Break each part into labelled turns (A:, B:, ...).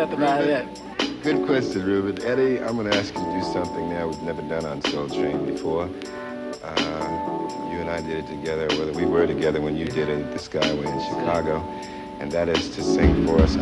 A: that's
B: about
A: it.
B: Good question, Ruben. Eddie, I'm going to ask you to do something now we've never done on Soul Train before. Uh, you and I did it together, whether we were together when you did it at the Skyway in Chicago, and that is to sing for us.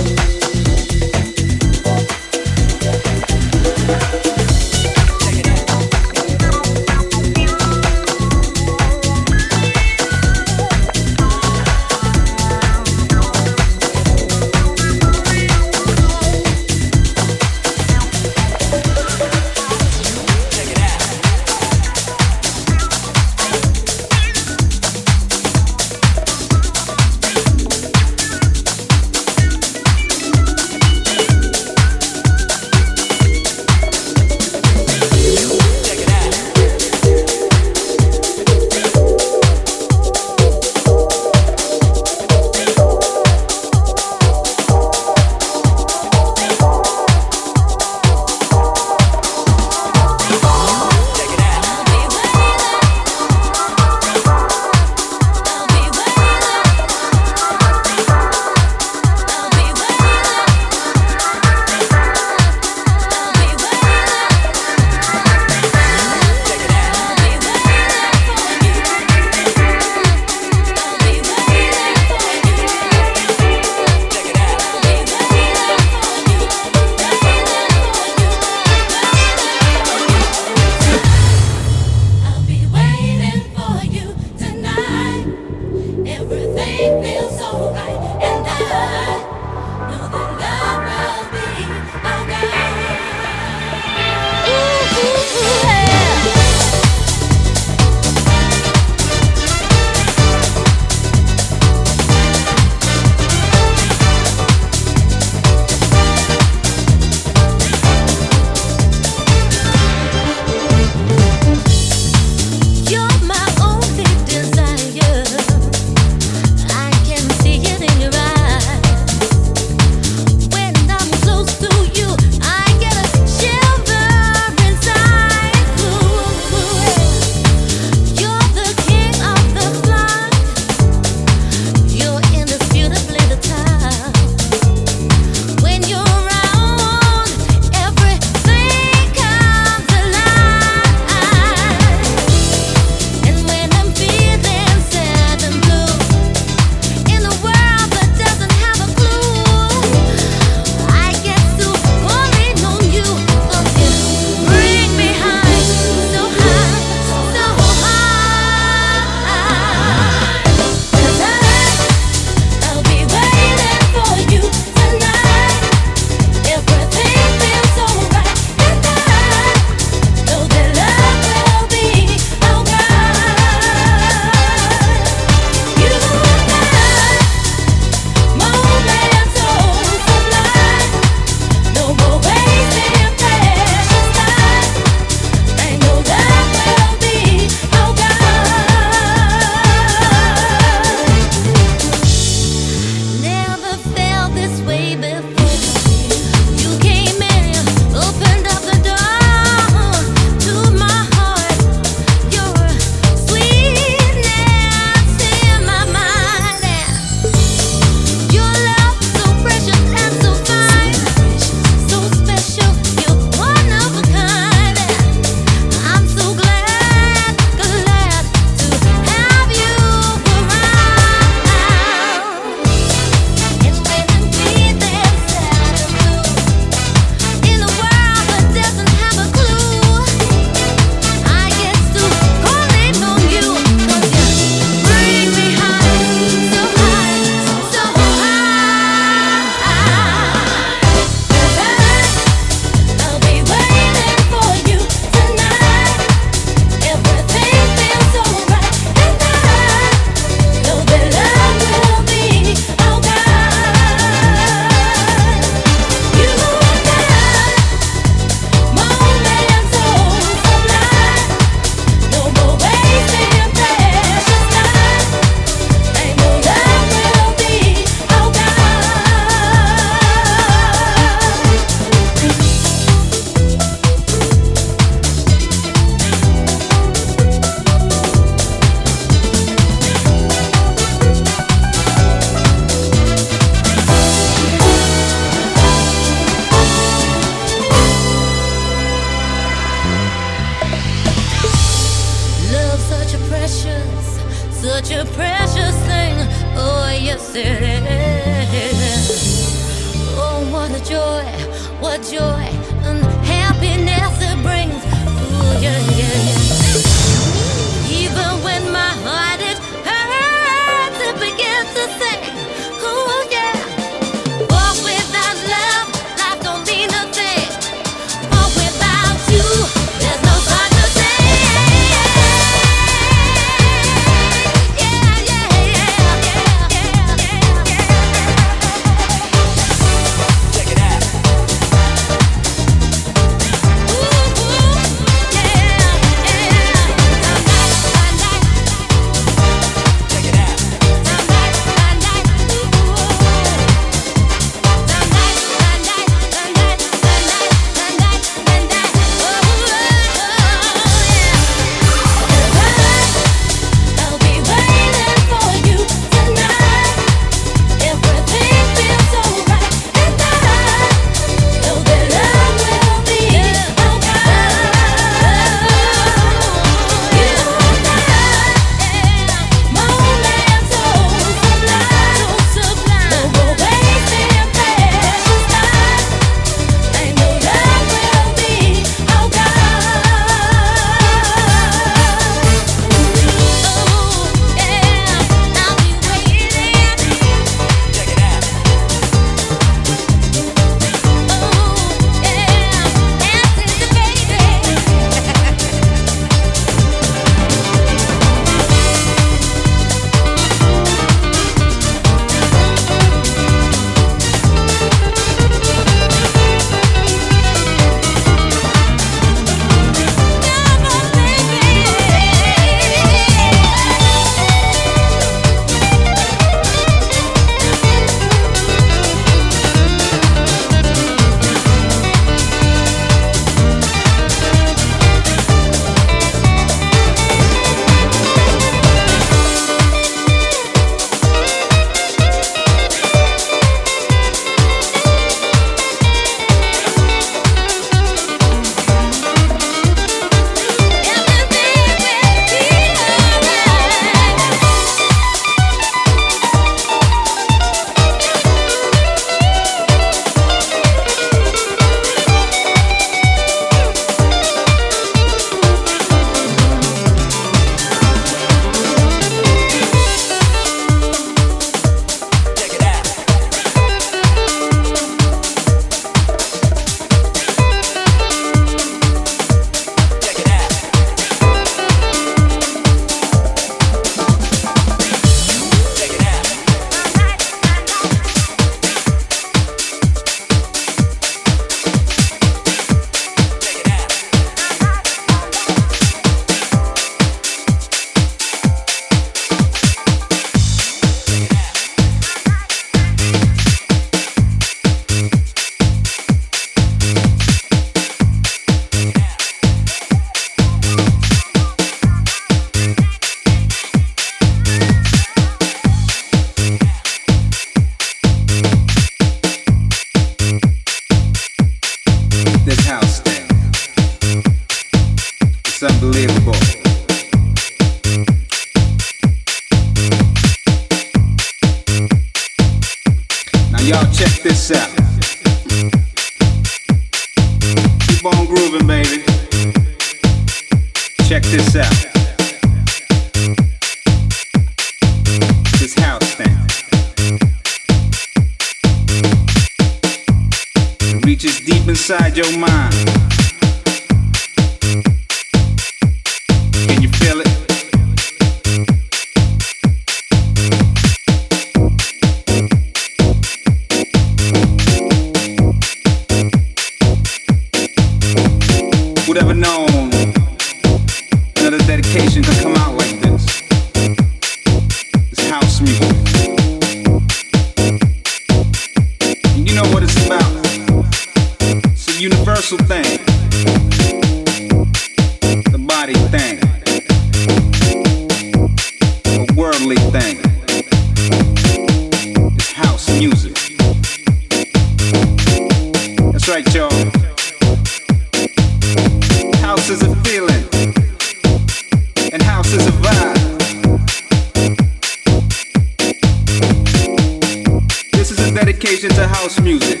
C: dedication to
D: house music.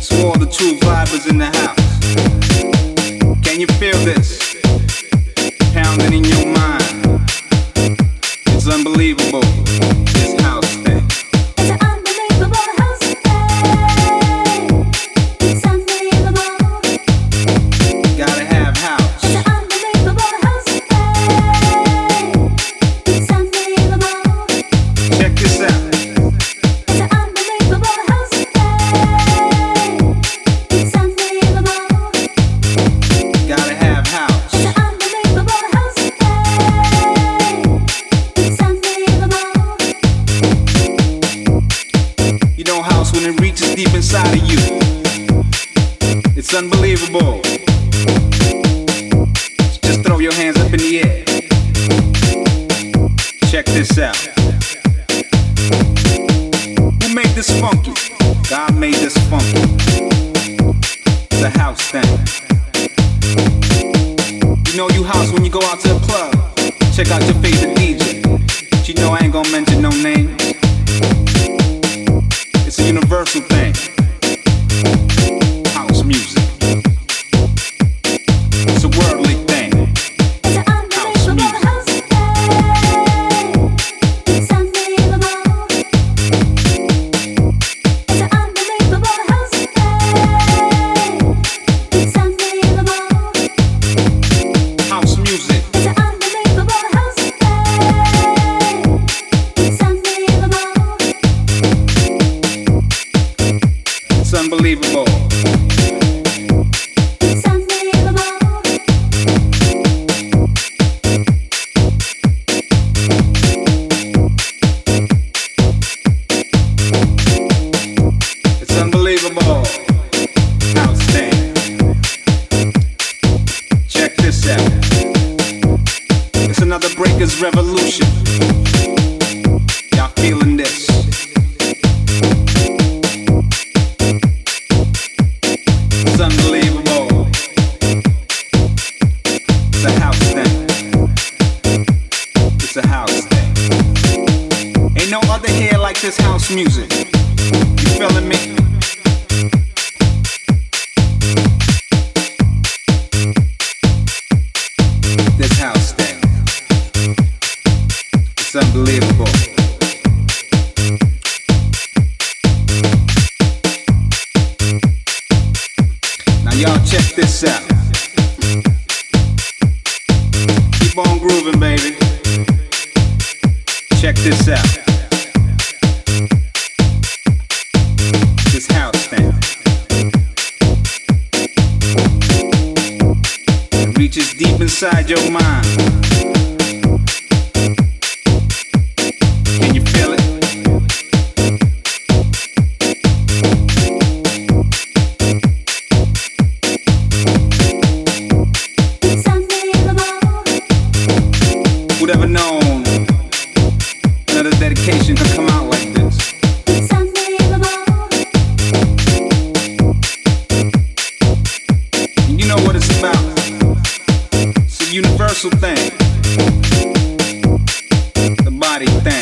D: So all the true vibers in the house. Can you feel this? Pounding in your universal thing, the body thing.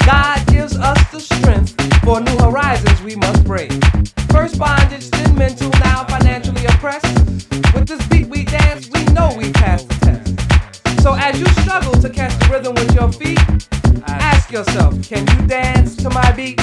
E: God gives us the strength for new horizons we must break. First bondage, then mental, now financially oppressed. With this beat we dance, we know we passed the test. So as you struggle to catch the rhythm with your feet, ask yourself, can you dance to my beat?